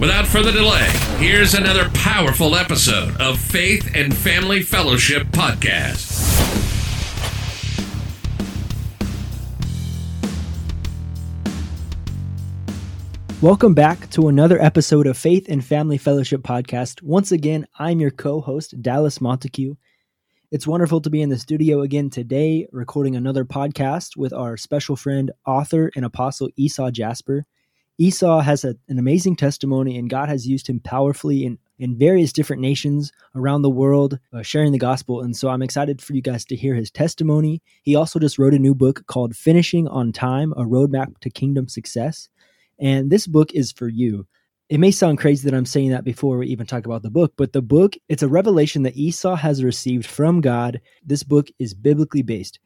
Without further delay, here's another powerful episode of Faith and Family Fellowship Podcast. Welcome back to another episode of Faith and Family Fellowship Podcast. Once again, I'm your co host, Dallas Montague. It's wonderful to be in the studio again today, recording another podcast with our special friend, author, and apostle Esau Jasper. Esau has a, an amazing testimony, and God has used him powerfully in, in various different nations around the world, uh, sharing the gospel. And so I'm excited for you guys to hear his testimony. He also just wrote a new book called Finishing on Time A Roadmap to Kingdom Success. And this book is for you. It may sound crazy that I'm saying that before we even talk about the book, but the book, it's a revelation that Esau has received from God. This book is biblically based.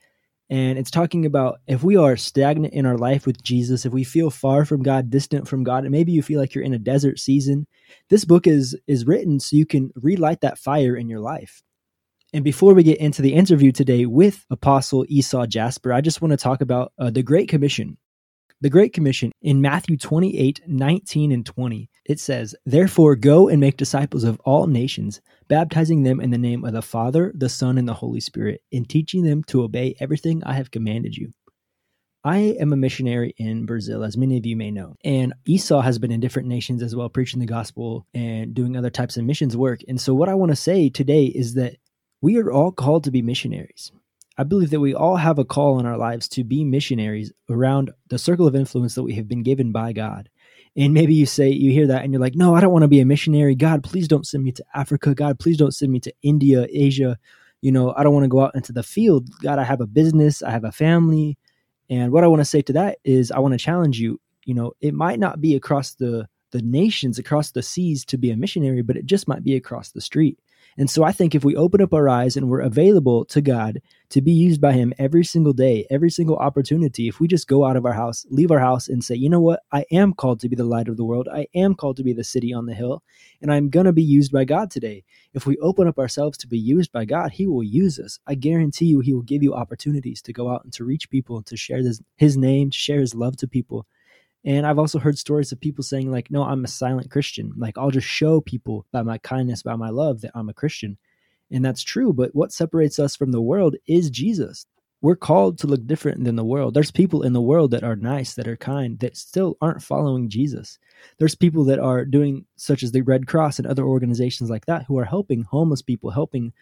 And it's talking about if we are stagnant in our life with Jesus, if we feel far from God, distant from God, and maybe you feel like you're in a desert season, this book is is written so you can relight that fire in your life. And before we get into the interview today with Apostle Esau Jasper, I just want to talk about uh, the Great Commission. The Great Commission in Matthew 28 19 and 20. It says, Therefore, go and make disciples of all nations, baptizing them in the name of the Father, the Son, and the Holy Spirit, and teaching them to obey everything I have commanded you. I am a missionary in Brazil, as many of you may know. And Esau has been in different nations as well, preaching the gospel and doing other types of missions work. And so, what I want to say today is that we are all called to be missionaries. I believe that we all have a call in our lives to be missionaries around the circle of influence that we have been given by God. And maybe you say, you hear that and you're like, no, I don't want to be a missionary. God, please don't send me to Africa. God, please don't send me to India, Asia. You know, I don't want to go out into the field. God, I have a business, I have a family. And what I want to say to that is, I want to challenge you. You know, it might not be across the the nations, across the seas to be a missionary, but it just might be across the street. And so I think if we open up our eyes and we're available to God to be used by Him every single day, every single opportunity, if we just go out of our house, leave our house, and say, you know what, I am called to be the light of the world, I am called to be the city on the hill, and I'm going to be used by God today. If we open up ourselves to be used by God, He will use us. I guarantee you, He will give you opportunities to go out and to reach people and to share his, his name, to share His love to people. And I've also heard stories of people saying, like, no, I'm a silent Christian. Like, I'll just show people by my kindness, by my love, that I'm a Christian. And that's true. But what separates us from the world is Jesus. We're called to look different than the world. There's people in the world that are nice, that are kind, that still aren't following Jesus. There's people that are doing, such as the Red Cross and other organizations like that, who are helping homeless people, helping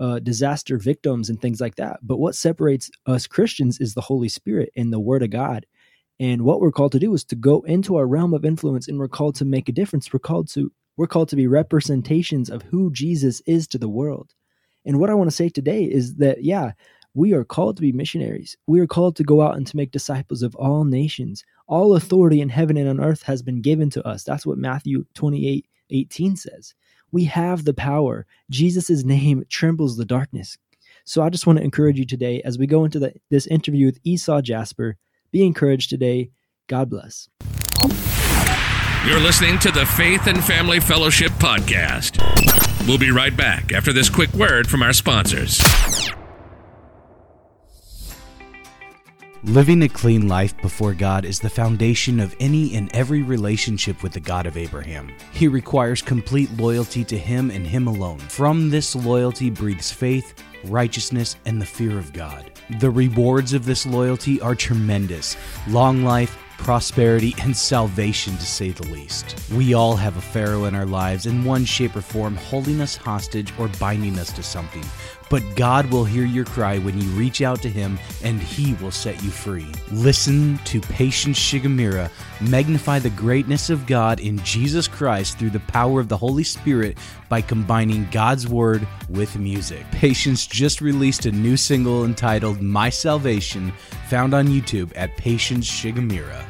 uh, disaster victims, and things like that. But what separates us Christians is the Holy Spirit and the Word of God and what we're called to do is to go into our realm of influence and we're called to make a difference. We're called to we're called to be representations of who Jesus is to the world. And what I want to say today is that yeah, we are called to be missionaries. We are called to go out and to make disciples of all nations. All authority in heaven and on earth has been given to us. That's what Matthew 28 18 says. We have the power. Jesus' name trembles the darkness. So I just want to encourage you today as we go into the, this interview with Esau Jasper be encouraged today. God bless. You're listening to the Faith and Family Fellowship Podcast. We'll be right back after this quick word from our sponsors. Living a clean life before God is the foundation of any and every relationship with the God of Abraham. He requires complete loyalty to Him and Him alone. From this loyalty breathes faith, righteousness, and the fear of God. The rewards of this loyalty are tremendous long life, prosperity, and salvation, to say the least. We all have a Pharaoh in our lives in one shape or form, holding us hostage or binding us to something. But God will hear your cry when you reach out to Him and He will set you free. Listen to Patience Shigemira magnify the greatness of God in Jesus Christ through the power of the Holy Spirit by combining God's Word with music. Patience just released a new single entitled My Salvation, found on YouTube at Patience Shigemira.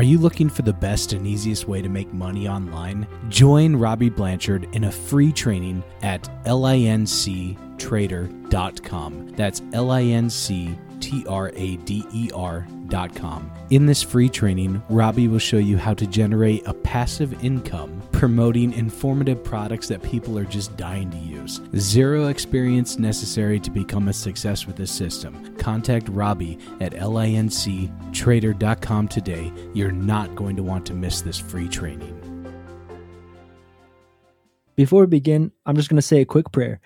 Are you looking for the best and easiest way to make money online? Join Robbie Blanchard in a free training at linctrader.com. That's L I N C T R A D E R.com. In this free training, Robbie will show you how to generate a passive income promoting informative products that people are just dying to use. Zero experience necessary to become a success with this system. Contact Robbie at linctrader.com today. You're not going to want to miss this free training. Before we begin, I'm just going to say a quick prayer.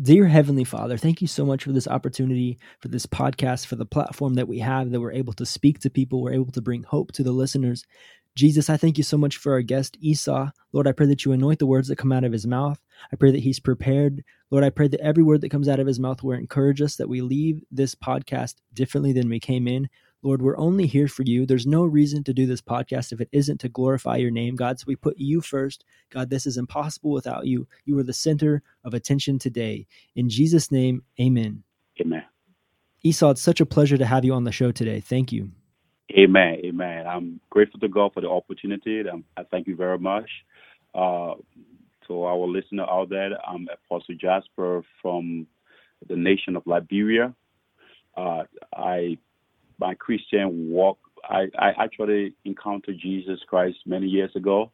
Dear Heavenly Father, thank you so much for this opportunity, for this podcast, for the platform that we have, that we're able to speak to people, we're able to bring hope to the listeners. Jesus, I thank you so much for our guest, Esau. Lord, I pray that you anoint the words that come out of his mouth. I pray that he's prepared. Lord, I pray that every word that comes out of his mouth will encourage us, that we leave this podcast differently than we came in. Lord, we're only here for you. There's no reason to do this podcast if it isn't to glorify your name, God. So we put you first. God, this is impossible without you. You are the center of attention today. In Jesus' name, amen. Amen. Esau, it's such a pleasure to have you on the show today. Thank you. Amen. Amen. I'm grateful to God for the opportunity. I thank you very much. Uh, to our listener out there, I'm Apostle Jasper from the nation of Liberia. Uh, I my Christian walk, I, I actually encountered Jesus Christ many years ago.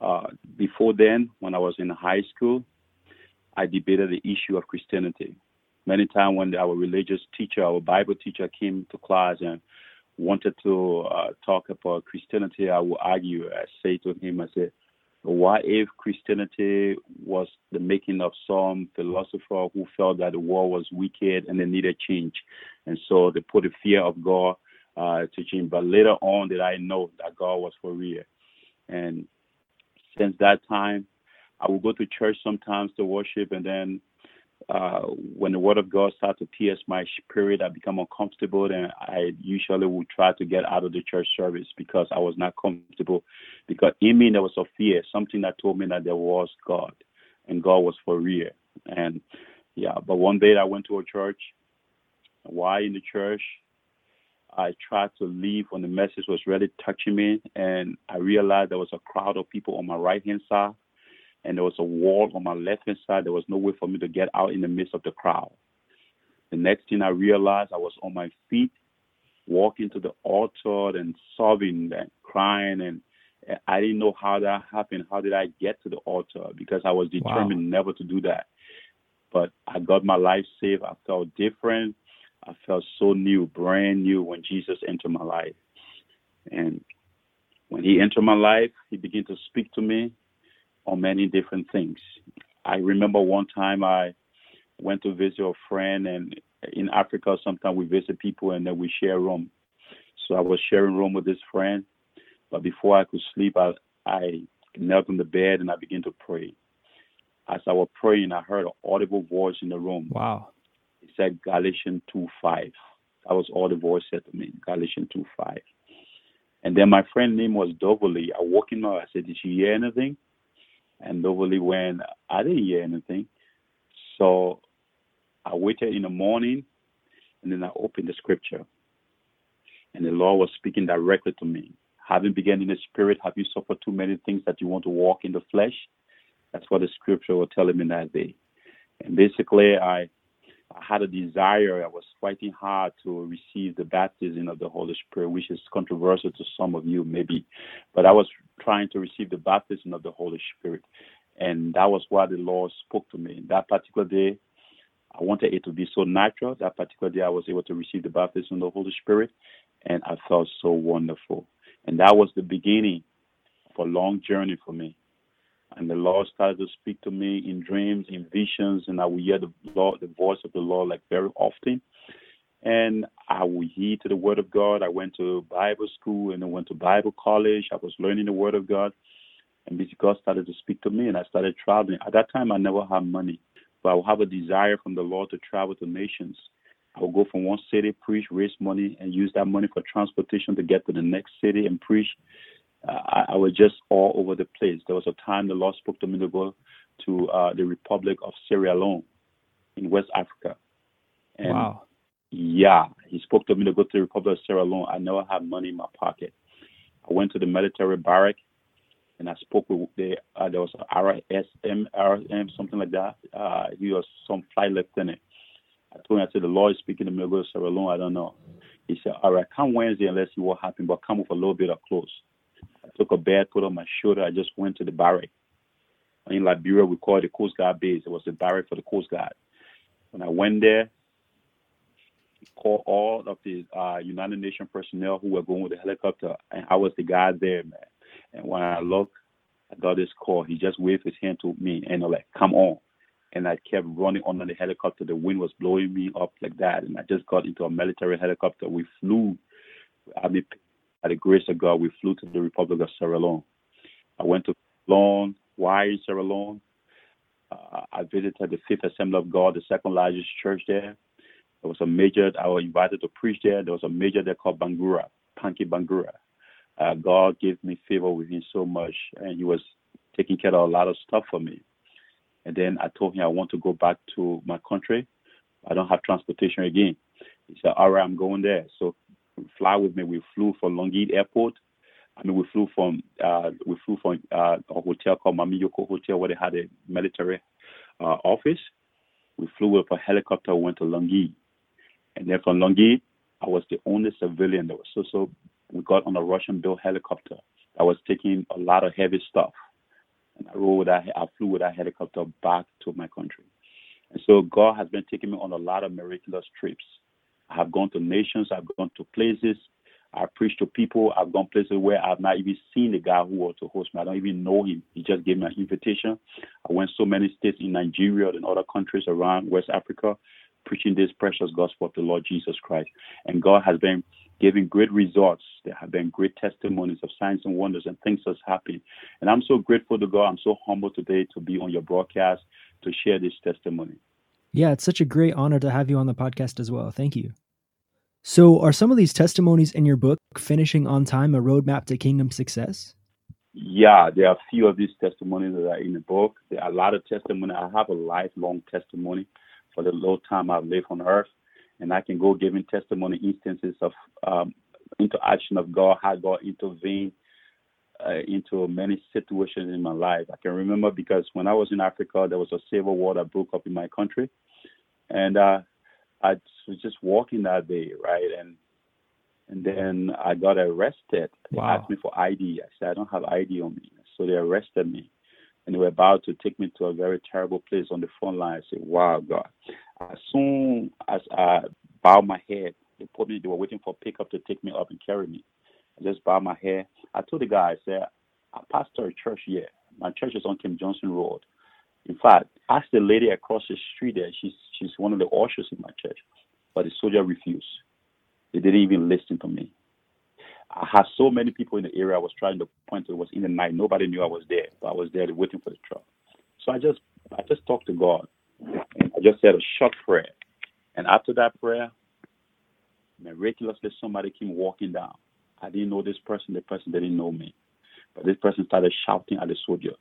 Uh, before then, when I was in high school, I debated the issue of Christianity. Many times when our religious teacher, our Bible teacher came to class and wanted to uh, talk about Christianity, I would argue. I say to him, I said, what if Christianity was the making of some philosopher who felt that the world was wicked and they needed change? And so they put the fear of God uh, to change. But later on, did I know that God was for real. And since that time, I would go to church sometimes to worship, and then uh, when the word of God started to pierce my spirit, I become uncomfortable, and I usually would try to get out of the church service because I was not comfortable. Because in me there was a fear, something that told me that there was God, and God was for real. And yeah, but one day I went to a church. While in the church, I tried to leave when the message was really touching me, and I realized there was a crowd of people on my right hand side and there was a wall on my left hand side. There was no way for me to get out in the midst of the crowd. The next thing I realized, I was on my feet, walking to the altar and sobbing and crying, and I didn't know how that happened. How did I get to the altar? Because I was determined wow. never to do that. But I got my life saved. I felt different. I felt so new, brand new when Jesus entered my life. And when he entered my life, he began to speak to me on many different things. I remember one time I went to visit a friend, and in Africa, sometimes we visit people and then we share room. So I was sharing room with this friend, but before I could sleep, I, I knelt on the bed and I began to pray. As I was praying, I heard an audible voice in the room. Wow. It said Galatians 2 5. That was all the voice said to me, Galatians 2 5. And then my friend name was Dovoli. I woke him up. I said, Did you hear anything? And normally went, I didn't hear anything, so I waited in the morning and then I opened the scripture. And the Lord was speaking directly to me. Having begun in the spirit, have you suffered too many things that you want to walk in the flesh? That's what the scripture was telling me that day. And basically, I had a desire. I was fighting hard to receive the baptism of the Holy Spirit, which is controversial to some of you, maybe. But I was trying to receive the baptism of the Holy Spirit. And that was why the Lord spoke to me. That particular day, I wanted it to be so natural. That particular day, I was able to receive the baptism of the Holy Spirit. And I felt so wonderful. And that was the beginning of a long journey for me. And the Lord started to speak to me in dreams, in visions, and I would hear the Lord, the voice of the Lord like very often. And I would heed to the Word of God. I went to Bible school and I went to Bible college. I was learning the Word of God. And basically God started to speak to me and I started traveling. At that time I never had money, but I would have a desire from the Lord to travel to nations. I would go from one city, preach, raise money, and use that money for transportation to get to the next city and preach. I, I, was just all over the place. There was a time the Lord spoke to me to go to uh, the Republic of Sierra Leone in West Africa. And wow. Yeah, he spoke to me to go to the Republic of Sierra Leone. I never had money in my pocket. I went to the military barrack and I spoke with the uh, there was a RSM, RSM, something like that. Uh, he was some flight lieutenant. I told him, I said, the Lord is speaking to me, go to Sierra Leone. I don't know. He said, all right, come Wednesday and let's see what happened, but come with a little bit of clothes. Took a bag, put on my shoulder. I just went to the barrack. In Liberia, we call it the Coast Guard base. It was the barrack for the Coast Guard. When I went there, called all of the uh, United Nations personnel who were going with the helicopter, and I was the guy there, man. And when I looked, I got this call. He just waved his hand to me and I like, "Come on!" And I kept running under the helicopter. The wind was blowing me up like that, and I just got into a military helicopter. We flew. I mean, by the grace of God, we flew to the Republic of Sierra Leone. I went to Leone, why Sierra Leone. Uh, I visited the Fifth Assembly of God, the second largest church there. There was a major, I was invited to preach there. There was a major there called Bangura, Panky Bangura. Uh, God gave me favor with him so much, and he was taking care of a lot of stuff for me. And then I told him I want to go back to my country. I don't have transportation again. He said, "All right, I'm going there." So fly with me. We flew from Lungi Airport. I mean, we flew from uh, we flew from uh, a hotel called Mammy Yoko Hotel where they had a military uh, office. We flew with a helicopter. Went to Lungi, and then from Lungi, I was the only civilian that was so so. We got on a Russian-built helicopter that was taking a lot of heavy stuff, and I rode that. I flew with that helicopter back to my country. And so God has been taking me on a lot of miraculous trips. I have gone to nations, I've gone to places, I've preached to people, I've gone places where I've not even seen the guy who was to host me. I don't even know him. He just gave me an invitation. I went so many states in Nigeria and other countries around West Africa preaching this precious gospel of the Lord Jesus Christ. And God has been giving great results. There have been great testimonies of signs and wonders and things that's happened. And I'm so grateful to God. I'm so humble today to be on your broadcast to share this testimony. Yeah, it's such a great honor to have you on the podcast as well. Thank you. So, are some of these testimonies in your book, Finishing on Time, a roadmap to kingdom success? Yeah, there are a few of these testimonies that are in the book. There are a lot of testimony. I have a lifelong testimony for the little time I've lived on earth, and I can go giving testimony instances of um, interaction of God, how God intervened uh, into many situations in my life. I can remember because when I was in Africa, there was a civil war that broke up in my country, and uh, I was just walking that day, right? And and then I got arrested. They wow. asked me for ID. I said I don't have ID on me. So they arrested me. And they were about to take me to a very terrible place on the front line. I said, Wow, God. As soon as I bowed my head, they put me, they were waiting for pickup to take me up and carry me. I just bowed my head. I told the guy, I said, I pastor a church here. My church is on Kim Johnson Road. In fact, ask the lady across the street there. She's she's one of the ushers in my church, but the soldier refused. They didn't even listen to me. I had so many people in the area I was trying to point to. It was in the night. Nobody knew I was there, but I was there waiting for the truck. So I just I just talked to God, and I just said a short prayer. And after that prayer, miraculously somebody came walking down. I didn't know this person. The person didn't know me, but this person started shouting at the soldier.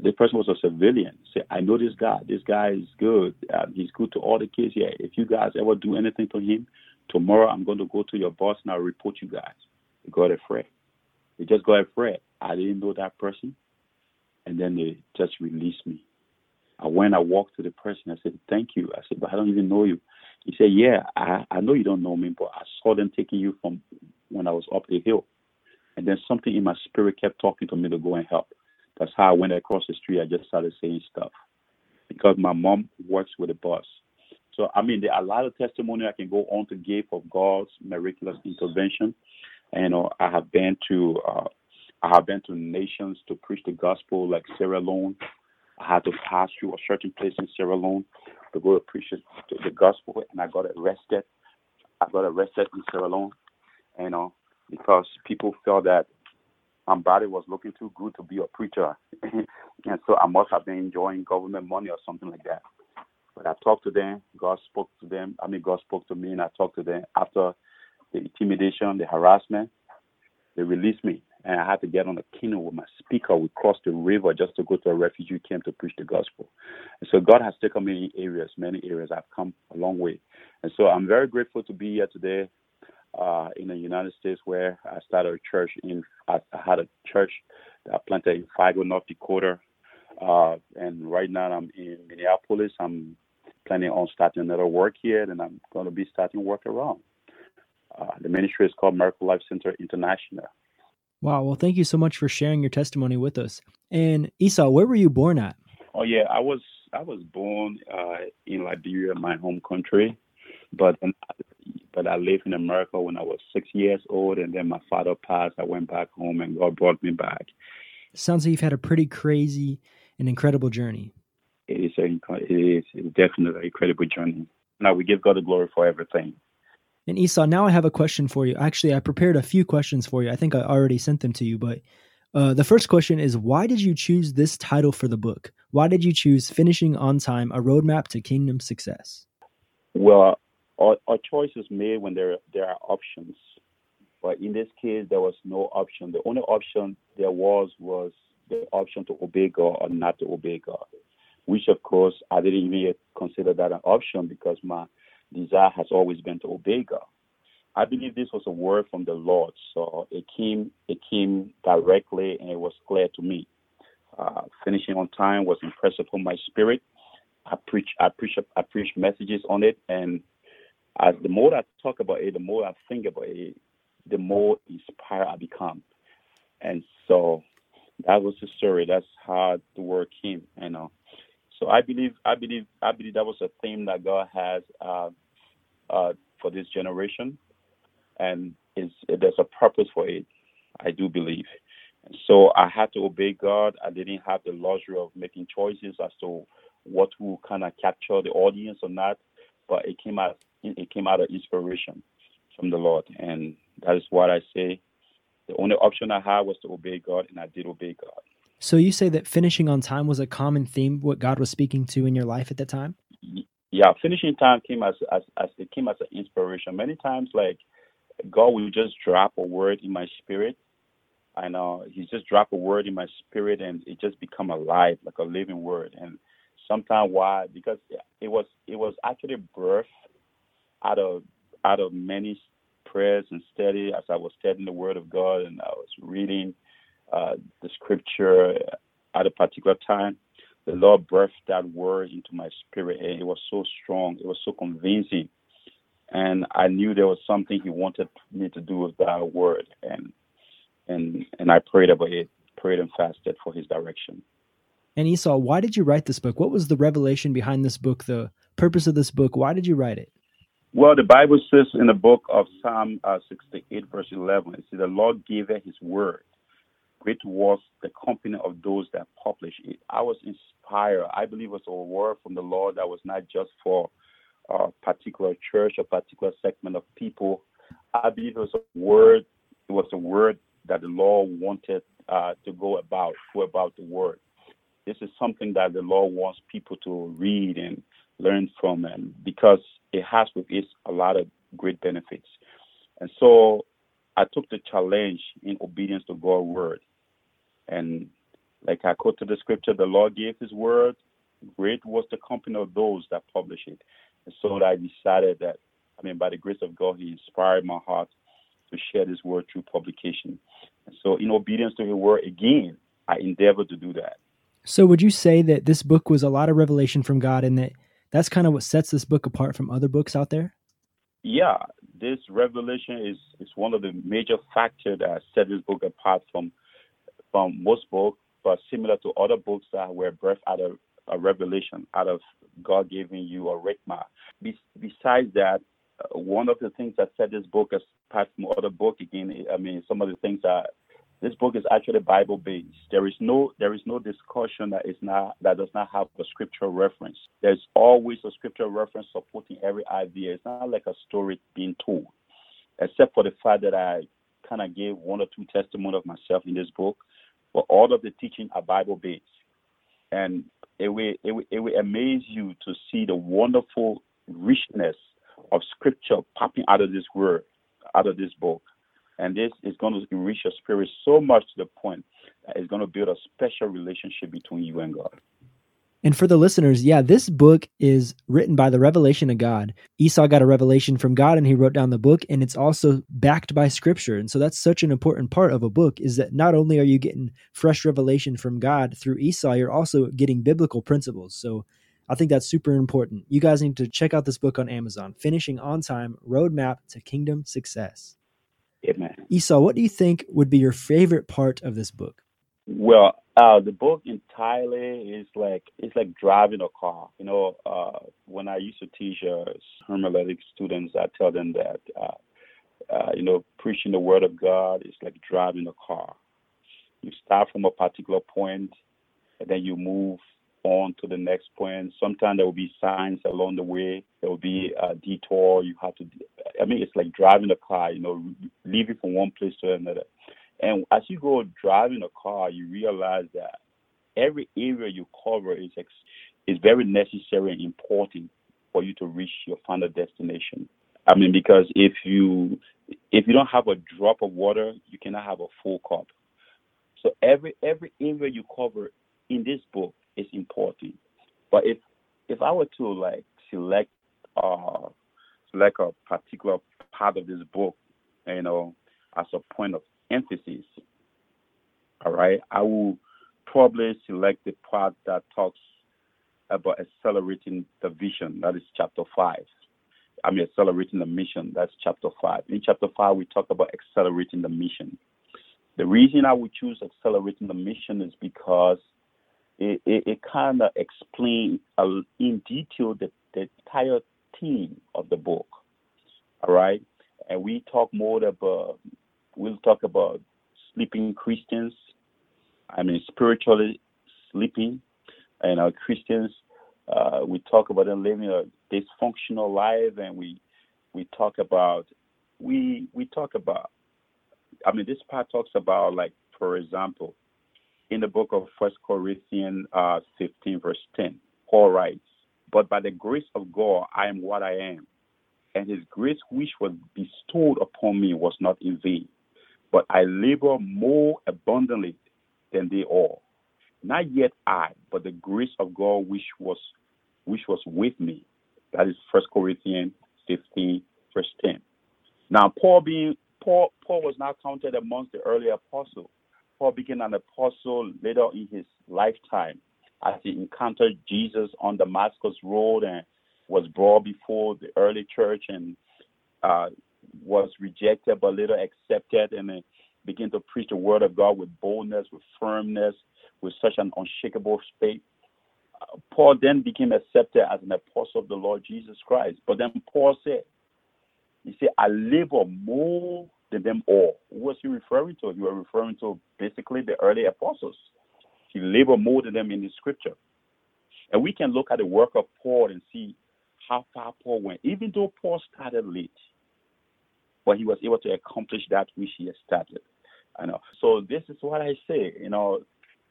The person was a civilian. Say, I know this guy. This guy is good. Uh, he's good to all the kids here. If you guys ever do anything to him, tomorrow I'm going to go to your boss and I'll report you guys. They got afraid. They just got afraid. I didn't know that person. And then they just released me. I went, I walked to the person. I said, Thank you. I said, But I don't even know you. He said, Yeah, I, I know you don't know me, but I saw them taking you from when I was up the hill. And then something in my spirit kept talking to me to go and help. That's how I went across the street. I just started saying stuff because my mom works with a bus. So, I mean, there are a lot of testimony I can go on to give of God's miraculous intervention. And, you know, I have been to, uh, I have been to nations to preach the gospel, like Sierra Leone. I had to pass through a certain place in Sierra Leone to go to preach the gospel, and I got arrested. I got arrested in Sierra Leone, you know, because people felt that my body was looking too good to be a preacher, and so I must have been enjoying government money or something like that. But I talked to them. God spoke to them. I mean, God spoke to me, and I talked to them after the intimidation, the harassment. They released me, and I had to get on a canoe with my speaker. We crossed the river just to go to a refugee camp to preach the gospel. And so God has taken me in areas, many areas. I've come a long way, and so I'm very grateful to be here today uh, in the United States, where I started a church in. I, I had a church that I planted in Fargo, North Dakota, uh, and right now I'm in Minneapolis. I'm planning on starting another work here, and I'm going to be starting work around. Uh, the ministry is called Miracle Life Center International. Wow. Well, thank you so much for sharing your testimony with us. And Esau, where were you born at? Oh yeah, I was I was born uh, in Liberia, my home country, but but I lived in America when I was six years old, and then my father passed. I went back home, and God brought me back. Sounds like you've had a pretty crazy and incredible journey. It is a, it is definitely an incredible journey. Now we give God the glory for everything. And Esau, now I have a question for you. Actually, I prepared a few questions for you. I think I already sent them to you, but uh, the first question is why did you choose this title for the book? Why did you choose Finishing on Time, a roadmap to kingdom success? Well, our, choice is made when there there are options. But in this case, there was no option. The only option there was was the option to obey God or not to obey God, which of course I didn't even consider that an option because my desire has always been to obey God. I believe this was a word from the Lord, so it came it came directly and it was clear to me. Uh, finishing on time was impressed upon my spirit. I preach I preach I preach messages on it, and as the more I talk about it, the more I think about it, the more inspired I become. And so that was the story. That's how the word came, you know. So I believe, I believe, I believe that was a theme that God has uh, uh, for this generation, and is there's a purpose for it. I do believe. So I had to obey God. I didn't have the luxury of making choices as to what will kind of capture the audience or not, but it came out it came out of inspiration from the Lord, and that is what I say. The only option I had was to obey God, and I did obey God. So you say that finishing on time was a common theme, what God was speaking to in your life at that time? Yeah, finishing time came as as, as it came as an inspiration. Many times, like God will just drop a word in my spirit. I know He just drop a word in my spirit, and it just become alive, like a living word. And sometimes why? Because it was it was actually birth out of out of many prayers and study as I was studying the Word of God and I was reading uh, the Scripture at a particular time. The Lord breathed that word into my spirit, and it was so strong. It was so convincing, and I knew there was something He wanted me to do with that word, and and and I prayed about it, prayed and fasted for His direction. And Esau, why did you write this book? What was the revelation behind this book? The purpose of this book? Why did you write it? Well, the Bible says in the book of Psalm uh, 68, verse 11, it says, The Lord gave his word. Great was the company of those that published it. I was inspired. I believe it was a word from the Lord that was not just for a particular church, a particular segment of people. I believe it was a word. It was a word that the Lord wanted uh, to go about, go about the word. This is something that the Lord wants people to read and learn from, and because it has with it a lot of great benefits. And so I took the challenge in obedience to God's word. And like I quoted the scripture, the Lord gave his word. Great was the company of those that published it. And so I decided that, I mean, by the grace of God, he inspired my heart to share this word through publication. And so in obedience to his word, again, I endeavored to do that. So would you say that this book was a lot of revelation from God and that that's kind of what sets this book apart from other books out there. Yeah, this revelation is is one of the major factors that set this book apart from from most books, but similar to other books that were birthed out of a revelation, out of God giving you a rhema. Be- besides that, uh, one of the things that set this book apart from other books, again, I mean, some of the things that this book is actually Bible based. There is no there is no discussion that is not that does not have a scriptural reference. There's always a scriptural reference supporting every idea. It's not like a story being told, except for the fact that I kind of gave one or two testimony of myself in this book, but all of the teaching are Bible based, and it will it will, it will amaze you to see the wonderful richness of scripture popping out of this word, out of this book. And this is going to enrich your spirit so much to the point that it's going to build a special relationship between you and God. And for the listeners, yeah, this book is written by the revelation of God. Esau got a revelation from God and he wrote down the book and it's also backed by scripture. And so that's such an important part of a book is that not only are you getting fresh revelation from God through Esau, you're also getting biblical principles. So I think that's super important. You guys need to check out this book on Amazon, Finishing on Time Roadmap to Kingdom Success. Amen. Esau, what do you think would be your favorite part of this book? Well, uh, the book entirely is like it's like driving a car. You know, uh, when I used to teach uh, hermeneutic students, I tell them that uh, uh, you know preaching the word of God is like driving a car. You start from a particular point, and then you move on to the next point. Sometimes there will be signs along the way. There will be a detour. You have to. I mean, it's like driving a car. You know, leaving from one place to another. And as you go driving a car, you realize that every area you cover is ex- is very necessary and important for you to reach your final destination. I mean, because if you if you don't have a drop of water, you cannot have a full cup. So every every area you cover in this book is important. But if if I were to like select uh select a particular part of this book, you know, as a point of emphasis, all right, I will probably select the part that talks about accelerating the vision. That is chapter five. I mean, accelerating the mission. That's chapter five. In chapter five, we talk about accelerating the mission. The reason I would choose accelerating the mission is because it, it, it kind of explains in detail the, the entire theme of the book. All right, and we talk more about we'll talk about sleeping Christians. I mean, spiritually sleeping, and our Christians. Uh, we talk about them living a dysfunctional life, and we we talk about we we talk about. I mean, this part talks about like, for example, in the book of First Corinthians uh, 15, verse 10, Paul writes, "But by the grace of God, I am what I am, and His grace which was bestowed upon me was not in vain." but I labor more abundantly than they all. Not yet I, but the grace of God which was which was with me. That is First Corinthians 15, verse 10. Now Paul being Paul Paul was not counted amongst the early apostles. Paul became an apostle later in his lifetime as he encountered Jesus on Damascus Road and was brought before the early church and uh, was rejected but later accepted and began to preach the word of God with boldness, with firmness, with such an unshakable faith. Uh, Paul then became accepted as an apostle of the Lord Jesus Christ. But then Paul said, he said, I labor more than them all. What was he referring to? He was referring to basically the early apostles. He labored more than them in the scripture. And we can look at the work of Paul and see how far Paul went. Even though Paul started late, but he was able to accomplish that which he had started. I know. So this is what I say. You know,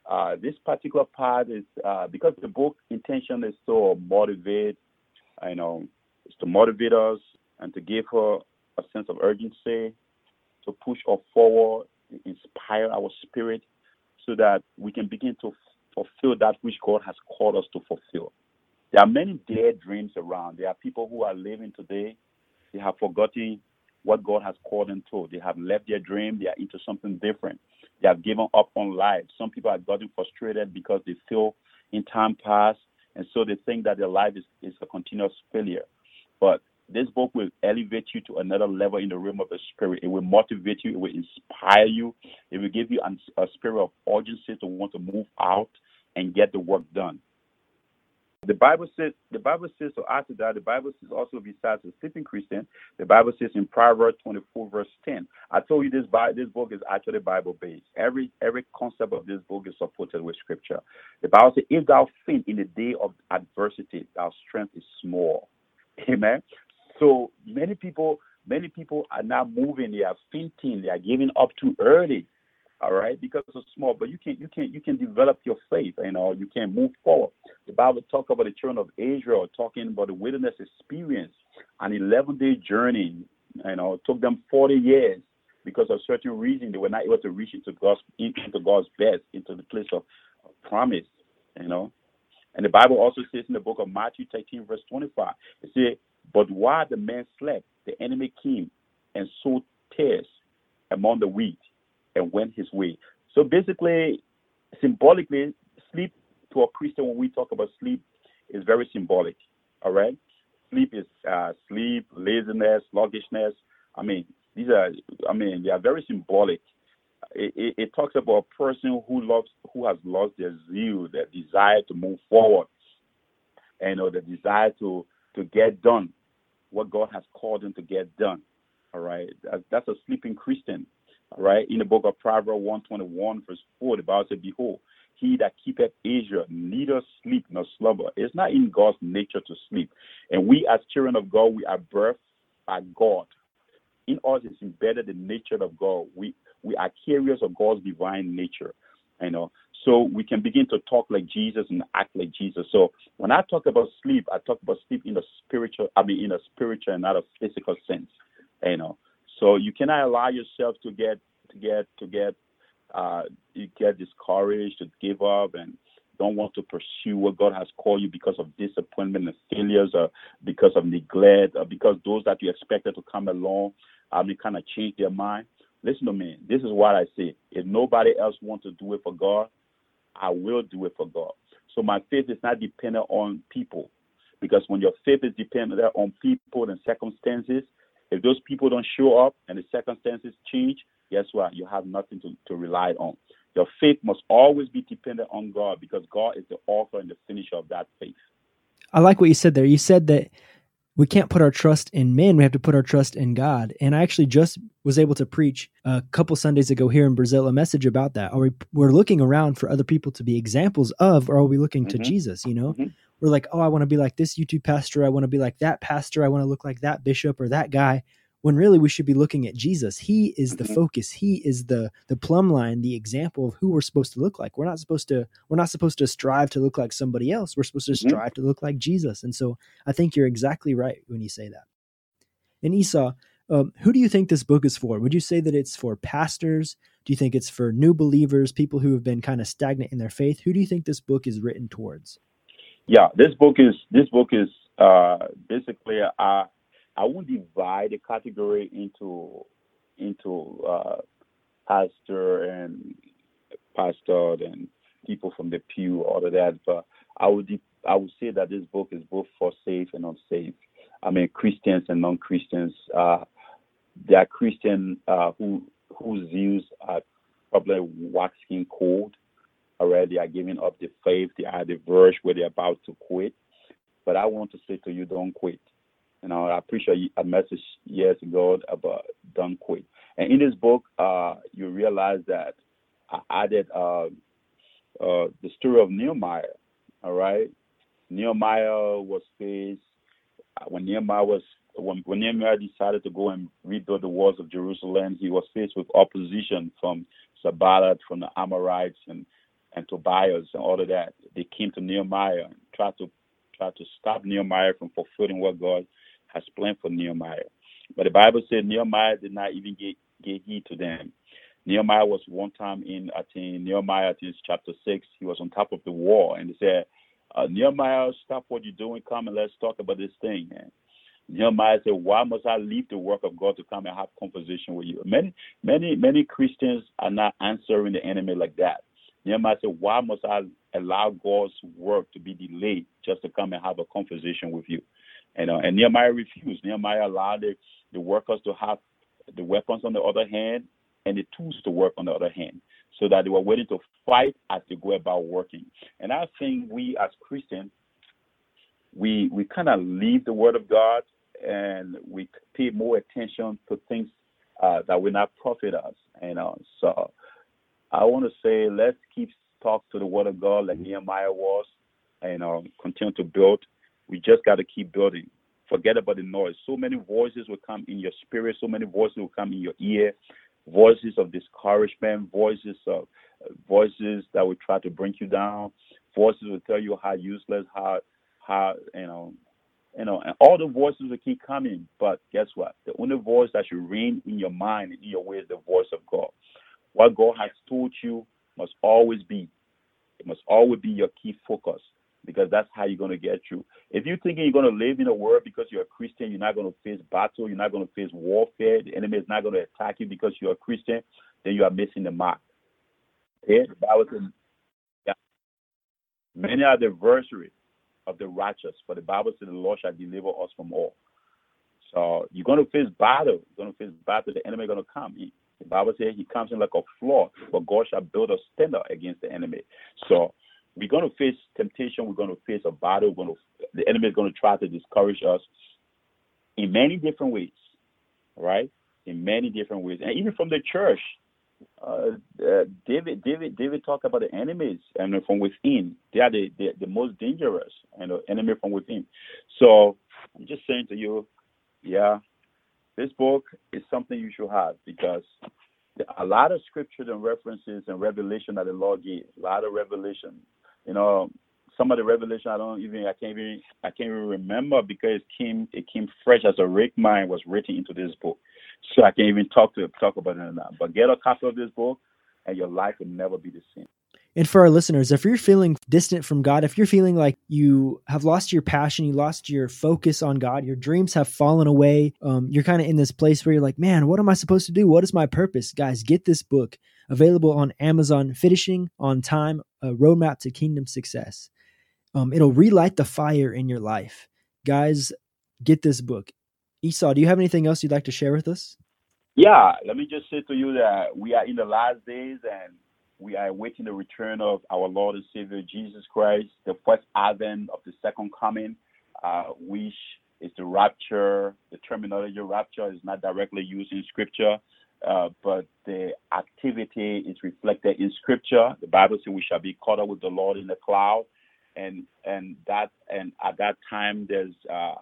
uh, this particular part is uh, because the book intention is to motivate. You know, is to motivate us and to give her a sense of urgency, to push us forward, inspire our spirit, so that we can begin to fulfill that which God has called us to fulfill. There are many dead dreams around. There are people who are living today. They have forgotten what God has called them to. They have left their dream, they are into something different. They have given up on life. Some people have gotten frustrated because they feel in time past, and so they think that their life is, is a continuous failure. But this book will elevate you to another level in the realm of the spirit. It will motivate you. It will inspire you. It will give you a spirit of urgency to want to move out and get the work done. The Bible says the Bible says so after that the Bible says also besides the sleeping Christian, the Bible says in Proverbs 24 verse 10. I told you this this book is actually Bible based. Every every concept of this book is supported with scripture. The Bible says, if thou faint in the day of adversity, thy strength is small. Amen. So many people many people are not moving. They are fainting. They are giving up too early. All right, because it's small, but you can you can you can develop your faith. You know, you can move forward. The Bible talk about the children of Israel, talking about the wilderness experience, an 11 day journey. You know, it took them 40 years because of certain reason they were not able to reach into God's into God's best, into the place of, of promise. You know, and the Bible also says in the book of Matthew 13, verse 25, it says, But while the man slept, the enemy came and sowed tares among the wheat and went his way. So basically, symbolically, sleep to a Christian, when we talk about sleep, is very symbolic. All right? Sleep is uh, sleep, laziness, sluggishness. I mean, these are, I mean, they are very symbolic. It, it, it, talks about a person who loves, who has lost their zeal, their desire to move forward, and or the desire to to get done what God has called them to get done. All right, that's a sleeping Christian. All right, in the book of Proverbs 121, verse 4, the Bible says, Behold, he that keepeth Israel neither sleep nor slumber. It's not in God's nature to sleep. And we, as children of God, we are birthed by God. In us is embedded the nature of God. We we are carriers of God's divine nature. You know, so we can begin to talk like Jesus and act like Jesus. So when I talk about sleep, I talk about sleep in a spiritual, I mean, in a spiritual and not a physical sense. You know, so you cannot allow yourself to get to get to get uh, you get discouraged, to give up, and don't want to pursue what God has called you because of disappointment and failures, or because of neglect, or because those that you expected to come along, mean, kind of change their mind. Listen to me. This is what I say. If nobody else wants to do it for God, I will do it for God. So my faith is not dependent on people. Because when your faith is dependent on people and circumstances, if those people don't show up and the circumstances change, guess what? You have nothing to, to rely on. Your faith must always be dependent on God because God is the author and the finisher of that faith. I like what you said there. You said that we can't put our trust in men we have to put our trust in god. And i actually just was able to preach a couple sundays ago here in brazil a message about that. Are we we're looking around for other people to be examples of or are we looking mm-hmm. to jesus you know? Mm-hmm. we're like oh i want to be like this youtube pastor. I want to be like that pastor. I want to look like that bishop or that guy when really we should be looking at Jesus. He is the mm-hmm. focus. He is the the plumb line, the example of who we're supposed to look like. We're not supposed to we're not supposed to strive to look like somebody else. We're supposed to mm-hmm. strive to look like Jesus. And so I think you're exactly right when you say that. And Esau, um, who do you think this book is for? Would you say that it's for pastors? Do you think it's for new believers, people who have been kind of stagnant in their faith? Who do you think this book is written towards? Yeah, this book is this book is uh, basically uh, I won't divide the category into into uh, pastor and pastor and people from the pew, all of that. But I would I would say that this book is both for safe and unsafe. I mean, Christians and non-Christians. Uh, there are Christians uh, who whose views are probably waxing cold already. Are giving up the faith. They are the verge where they're about to quit. But I want to say to you, don't quit. You know, I appreciate a message years ago about don't quit. And in this book, uh, you realize that I added uh, uh, the story of Nehemiah. All right, Nehemiah was faced uh, when Nehemiah was when, when Nehemiah decided to go and rebuild the walls of Jerusalem. He was faced with opposition from Sanballat, from the Amorites, and and Tobias and all of that. They came to Nehemiah and tried to try to stop Nehemiah from fulfilling what God has planned for Nehemiah. But the Bible said Nehemiah did not even get, get heed to them. Nehemiah was one time in, I think, Nehemiah, I think chapter 6, he was on top of the wall and he said, uh, Nehemiah, stop what you're doing, come and let's talk about this thing. And Nehemiah said, Why must I leave the work of God to come and have conversation with you? Many, many, many Christians are not answering the enemy like that. Nehemiah said, Why must I allow God's work to be delayed just to come and have a conversation with you? And, uh, and Nehemiah refused. Nehemiah allowed the, the workers to have the weapons on the other hand and the tools to work on the other hand so that they were willing to fight as they go about working. And I think we as Christians, we we kind of leave the Word of God and we pay more attention to things uh, that will not profit us. And uh, so I want to say, let's keep talk to the Word of God like Nehemiah was, and uh, continue to build we just got to keep building. Forget about the noise. So many voices will come in your spirit, so many voices will come in your ear. Voices of discouragement, voices of voices that will try to bring you down, voices will tell you how useless, how how you know you know, and all the voices will keep coming. But guess what? The only voice that should reign in your mind and in your way is the voice of God. What God has told you must always be, it must always be your key focus because that's how you're going to get through. If you're thinking you're going to live in a world because you're a Christian, you're not going to face battle, you're not going to face warfare, the enemy is not going to attack you because you're a Christian, then you are missing the mark. Yeah, the Bible says, yeah. Many are the adversaries of the righteous, for the Bible says the Lord shall deliver us from all. So you're going to face battle. You're going to face battle. The enemy is going to come. He, the Bible says he comes in like a flood, but God shall build a standard against the enemy. So we're going to face temptation. We're going to face a battle. We're going to, the enemy is going to try to discourage us in many different ways, right? In many different ways, and even from the church. Uh, uh, David, David, David talked about the enemies and from within. They are the, the, the most dangerous and the enemy from within. So I'm just saying to you, yeah, this book is something you should have because a lot of scriptures and references and revelation that the Lord gave, a lot of revelation. You know, some of the revelation I don't even I can't even I can't even remember because it came it came fresh as a rake mine was written into this book. So I can't even talk to talk about it now. But get a copy of this book and your life will never be the same. And for our listeners, if you're feeling distant from God, if you're feeling like you have lost your passion, you lost your focus on God, your dreams have fallen away, um, you're kind of in this place where you're like, man, what am I supposed to do? What is my purpose? Guys, get this book available on Amazon, Finishing on Time, a roadmap to kingdom success. Um, it'll relight the fire in your life. Guys, get this book. Esau, do you have anything else you'd like to share with us? Yeah, let me just say to you that we are in the last days and we are awaiting the return of our Lord and Savior Jesus Christ, the first advent of the second coming, uh, which is the rapture. The terminology rapture is not directly used in Scripture, uh, but the activity is reflected in Scripture. The Bible says we shall be caught up with the Lord in the cloud, and and that and at that time there's uh,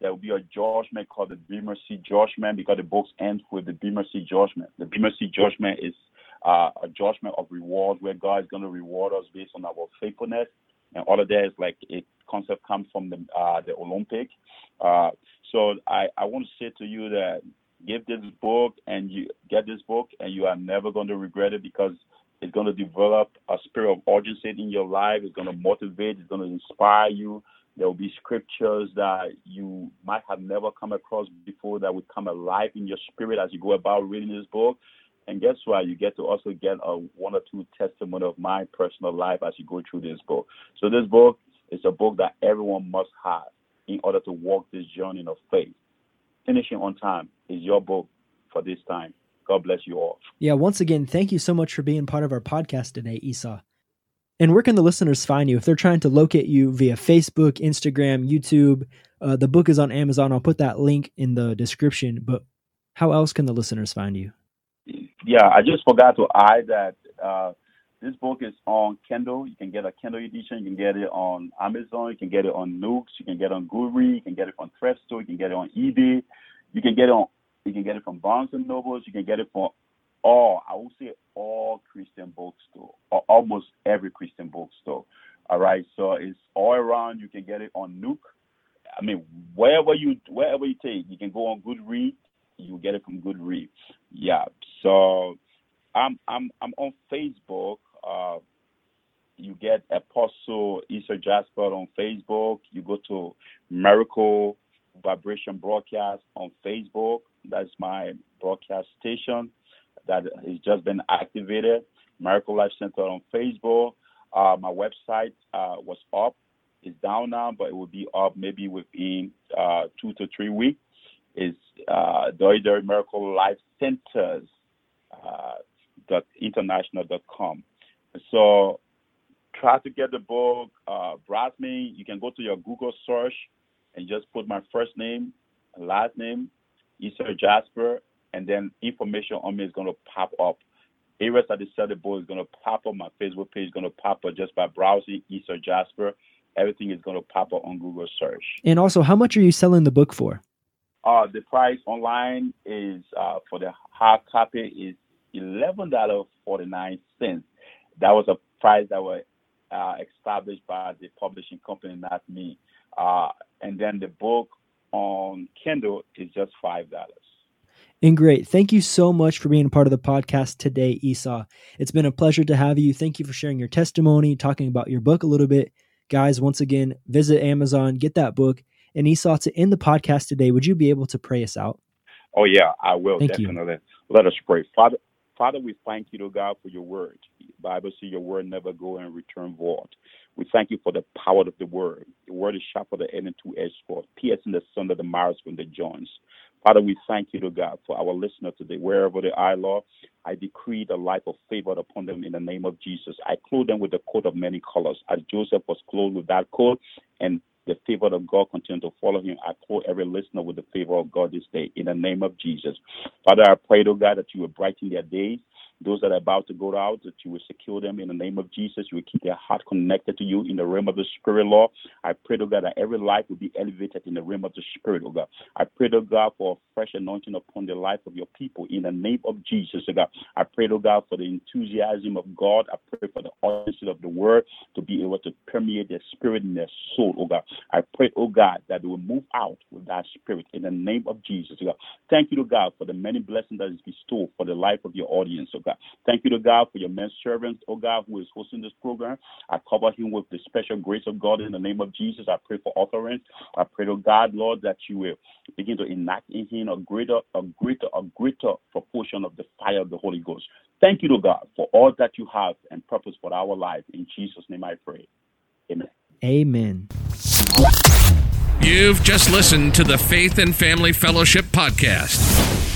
there will be a judgment called the Bema Seat judgment because the books end with the Bema Seat judgment. The Bema Seat judgment is uh, a judgment of reward where God is going to reward us based on our faithfulness. And all of that is like a concept comes from the uh, the Olympic. Uh, so I, I want to say to you that give this book and you get this book and you are never going to regret it because it's going to develop a spirit of urgency in your life. It's going to motivate. It's going to inspire you. There will be scriptures that you might have never come across before that would come alive in your spirit as you go about reading this book. And guess what? You get to also get a one or two testimony of my personal life as you go through this book. So this book is a book that everyone must have in order to walk this journey of faith. Finishing on time is your book for this time. God bless you all. Yeah, once again, thank you so much for being part of our podcast today, Esau. And where can the listeners find you if they're trying to locate you via Facebook, Instagram, YouTube? Uh, the book is on Amazon. I'll put that link in the description. But how else can the listeners find you? yeah, I just forgot to add that uh, this book is on Kindle. You can get a Kindle edition. You can get it on Amazon. You can get it on Nooks. You can get it on Goodreads. You can get it on Thrift Store. You can get it on eBay. You can get it on. You can get it from Barnes and Nobles. You can get it from all. I will say all Christian bookstore, or almost every Christian bookstore. All right, so it's all around. You can get it on Nook. I mean, wherever you wherever you take, you can go on Goodreads you get it from Goodreads. Yeah. So I'm I'm I'm on Facebook. Uh, you get Apostle Esau Jasper on Facebook. You go to Miracle Vibration Broadcast on Facebook. That's my broadcast station that has just been activated. Miracle Life Center on Facebook. Uh, my website uh, was up. It's down now, but it will be up maybe within uh, two to three weeks is uh, Doider Miracle Life Centers uh, dot international.com. So try to get the book. Uh, me. You can go to your Google search and just put my first name, last name, Esau Jasper, and then information on me is going to pop up. Areas that they sell the book is going to pop up. My Facebook page is going to pop up just by browsing Esau Jasper. everything is going to pop up on Google search. And also, how much are you selling the book for? Uh, the price online is uh, for the hard copy is eleven dollars forty nine cents. That was a price that was uh, established by the publishing company, not me. Uh, and then the book on Kindle is just five dollars. And great. Thank you so much for being a part of the podcast today, Esau. It's been a pleasure to have you. Thank you for sharing your testimony, talking about your book a little bit. Guys, once again, visit Amazon, get that book. And Esau, to end the podcast today, would you be able to pray us out? Oh, yeah, I will Thank definitely. You. Let us pray. Father, Father, we thank you, to God, for your word. The Bible says your word never go and return void. We thank you for the power of the word. The word is sharper than any two-edged sword, piercing the son of the marrows from the joints. Father, we thank you, to God, for our listener today. Wherever they are, Lord, I decree the life of favor upon them in the name of Jesus. I clothe them with the coat of many colors, as Joseph was clothed with that coat, and the favor of God continue to follow him. I call every listener with the favor of God this day in the name of Jesus. Father, I pray, to God, that you will brighten their days. Those that are about to go out, that you will secure them in the name of Jesus. You will keep their heart connected to you in the realm of the Spirit, Lord. I pray, to God, that every life will be elevated in the realm of the Spirit, oh God. I pray, to God, for a fresh anointing upon the life of your people in the name of Jesus, oh God. I pray, to God, for the enthusiasm of God. I pray for the honesty of the word to be able to permeate their spirit and their soul, oh God. I pray, oh God, that they will move out with that spirit in the name of Jesus, oh God. Thank you, to God, for the many blessings that is bestowed for the life of your audience, oh God. God. Thank you to God for your men servant, oh God, who is hosting this program. I cover him with the special grace of God in the name of Jesus. I pray for utterance. I pray to God, Lord, that you will begin to enact in him a greater, a greater, a greater proportion of the fire of the Holy Ghost. Thank you to God for all that you have and purpose for our life. In Jesus' name I pray. Amen. Amen. You've just listened to the Faith and Family Fellowship podcast